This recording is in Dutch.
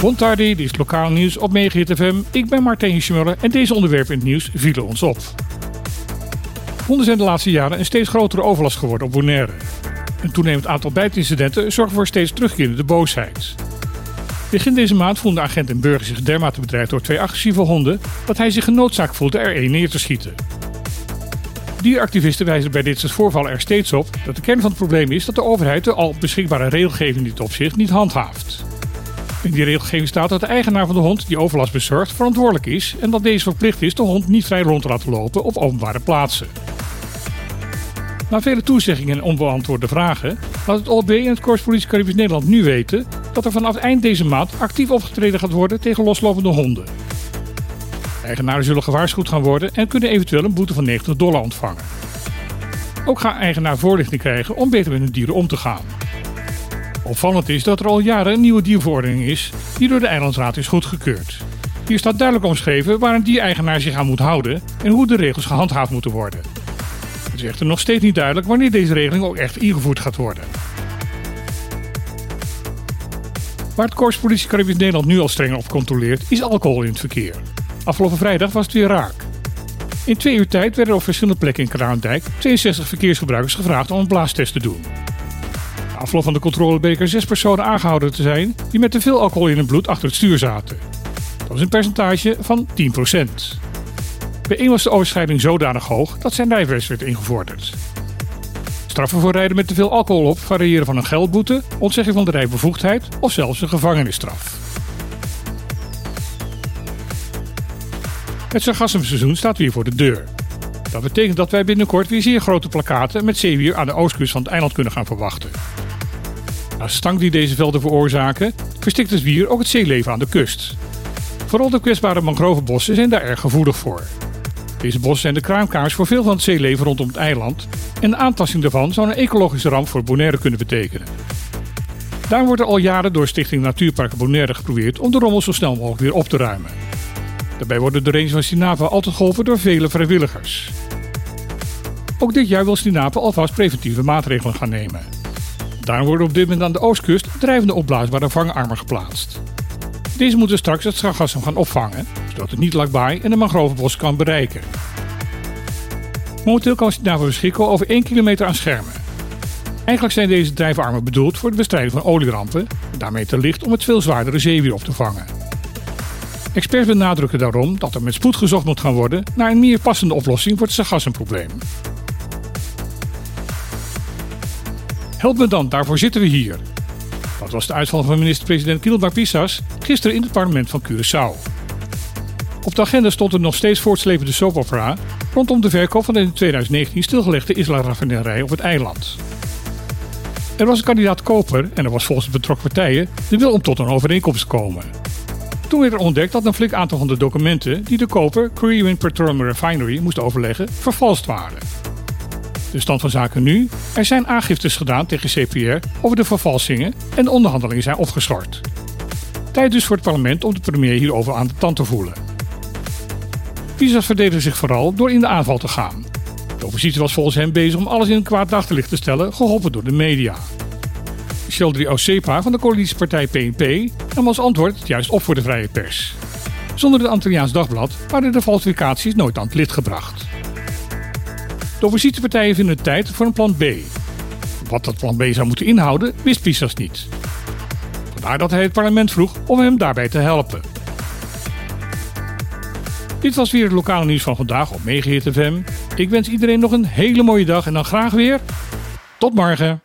Bontardi, dit is lokaal nieuws op Megahit FM. Ik ben Martijn Schmuller en deze onderwerpen in het nieuws vielen ons op. Honden zijn de laatste jaren een steeds grotere overlast geworden op Bonaire. Een toenemend aantal bijtincidenten zorgt voor steeds terugkerende boosheid. Begin deze maand voelde agent in Burger zich dermate bedreigd door twee agressieve honden dat hij zich genoodzaakt voelde er één neer te schieten. Dieractivisten wijzen bij dit soort voorvallen er steeds op dat de kern van het probleem is dat de overheid de al beschikbare regelgeving in dit opzicht niet handhaaft. In die regelgeving staat dat de eigenaar van de hond die overlast bezorgt verantwoordelijk is en dat deze verplicht is de hond niet vrij rond te laten lopen op openbare plaatsen. Na vele toezeggingen en onbeantwoorde vragen laat het OLB en het Korps Politie Caribisch Nederland nu weten dat er vanaf eind deze maand actief opgetreden gaat worden tegen loslopende honden. Eigenaren zullen gewaarschuwd gaan worden en kunnen eventueel een boete van 90 dollar ontvangen. Ook gaan eigenaar voorlichting krijgen om beter met hun dieren om te gaan. Opvallend is dat er al jaren een nieuwe dierverordening is die door de Eilandsraad is goedgekeurd. Hier staat duidelijk omschreven waar een diereigenaar zich aan moet houden en hoe de regels gehandhaafd moeten worden. Het is echter nog steeds niet duidelijk wanneer deze regeling ook echt ingevoerd gaat worden. Waar het Korps Politie Nederland nu al strenger op controleert, is alcohol in het verkeer. Afgelopen vrijdag was het weer raak. In twee uur tijd werden er op verschillende plekken in Kraandijk 62 verkeersgebruikers gevraagd om een blaastest te doen. Na afloop van de controle bleken zes personen aangehouden te zijn die met te veel alcohol in hun bloed achter het stuur zaten. Dat was een percentage van 10%. Bij één was de overschrijding zodanig hoog dat zijn rijbewijs werd ingevorderd. Straffen voor rijden met te veel alcohol op variëren van een geldboete, ontzegging van de rijbevoegdheid of zelfs een gevangenisstraf. Het sargassumseizoen staat weer voor de deur. Dat betekent dat wij binnenkort weer zeer grote plakaten met zeewier aan de oostkust van het eiland kunnen gaan verwachten. De stank die deze velden veroorzaken, verstikt het zwier ook het zeeleven aan de kust. Vooral de kwetsbare mangrovenbossen zijn daar erg gevoelig voor. Deze bossen zijn de kraamkaars voor veel van het zeeleven rondom het eiland en de aantasting daarvan zou een ecologische ramp voor Bonaire kunnen betekenen. Daar wordt er al jaren door Stichting Natuurparken Bonaire geprobeerd om de rommel zo snel mogelijk weer op te ruimen. Daarbij worden de range van Sinapa altijd geholpen door vele vrijwilligers. Ook dit jaar wil Sinapa alvast preventieve maatregelen gaan nemen. Daarom worden op dit moment aan de oostkust drijvende opblaasbare vangarmen geplaatst. Deze moeten straks het sargassum gaan opvangen, zodat het niet lakbaai en de mangrovenbos kan bereiken. Momenteel kan Sinapa beschikken over 1 kilometer aan schermen. Eigenlijk zijn deze drijfarmen bedoeld voor de bestrijding van olierampen en daarmee te licht om het veel zwaardere zeewier op te vangen. Experts benadrukken daarom dat er met spoed gezocht moet gaan worden naar een meer passende oplossing voor het sargassenprobleem. Help me dan, daarvoor zitten we hier. Dat was de uitval van minister-president Kilbar Pissas gisteren in het parlement van Curaçao. Op de agenda stond er nog steeds voortslepende soapopera rondom de verkoop van de in 2019 stilgelegde Isla-raffinerij op het eiland. Er was een kandidaat koper en er was volgens de betrokken partijen de wil om tot een overeenkomst te komen. Toen werd er ontdekt dat een flink aantal van de documenten die de koper Korean Petroleum Refinery moest overleggen vervalst waren. De stand van zaken nu? Er zijn aangiftes gedaan tegen CPR over de vervalsingen en de onderhandelingen zijn opgeschort. Tijd dus voor het parlement om de premier hierover aan de tand te voelen. Pisas verdedigde zich vooral door in de aanval te gaan. De oppositie was volgens hem bezig om alles in een kwaad daglicht te stellen, geholpen door de media. Sheldry Osepa van de coalitiepartij PNP nam als antwoord juist op voor de vrije pers. Zonder het Antilliaans Dagblad waren de falsificaties nooit aan het licht gebracht. De oppositiepartijen vinden het tijd voor een plan B. Wat dat plan B zou moeten inhouden, wist Pisas niet. Vandaar dat hij het parlement vroeg om hem daarbij te helpen. Dit was weer het lokale nieuws van vandaag op Megahit FM. Ik wens iedereen nog een hele mooie dag en dan graag weer tot morgen.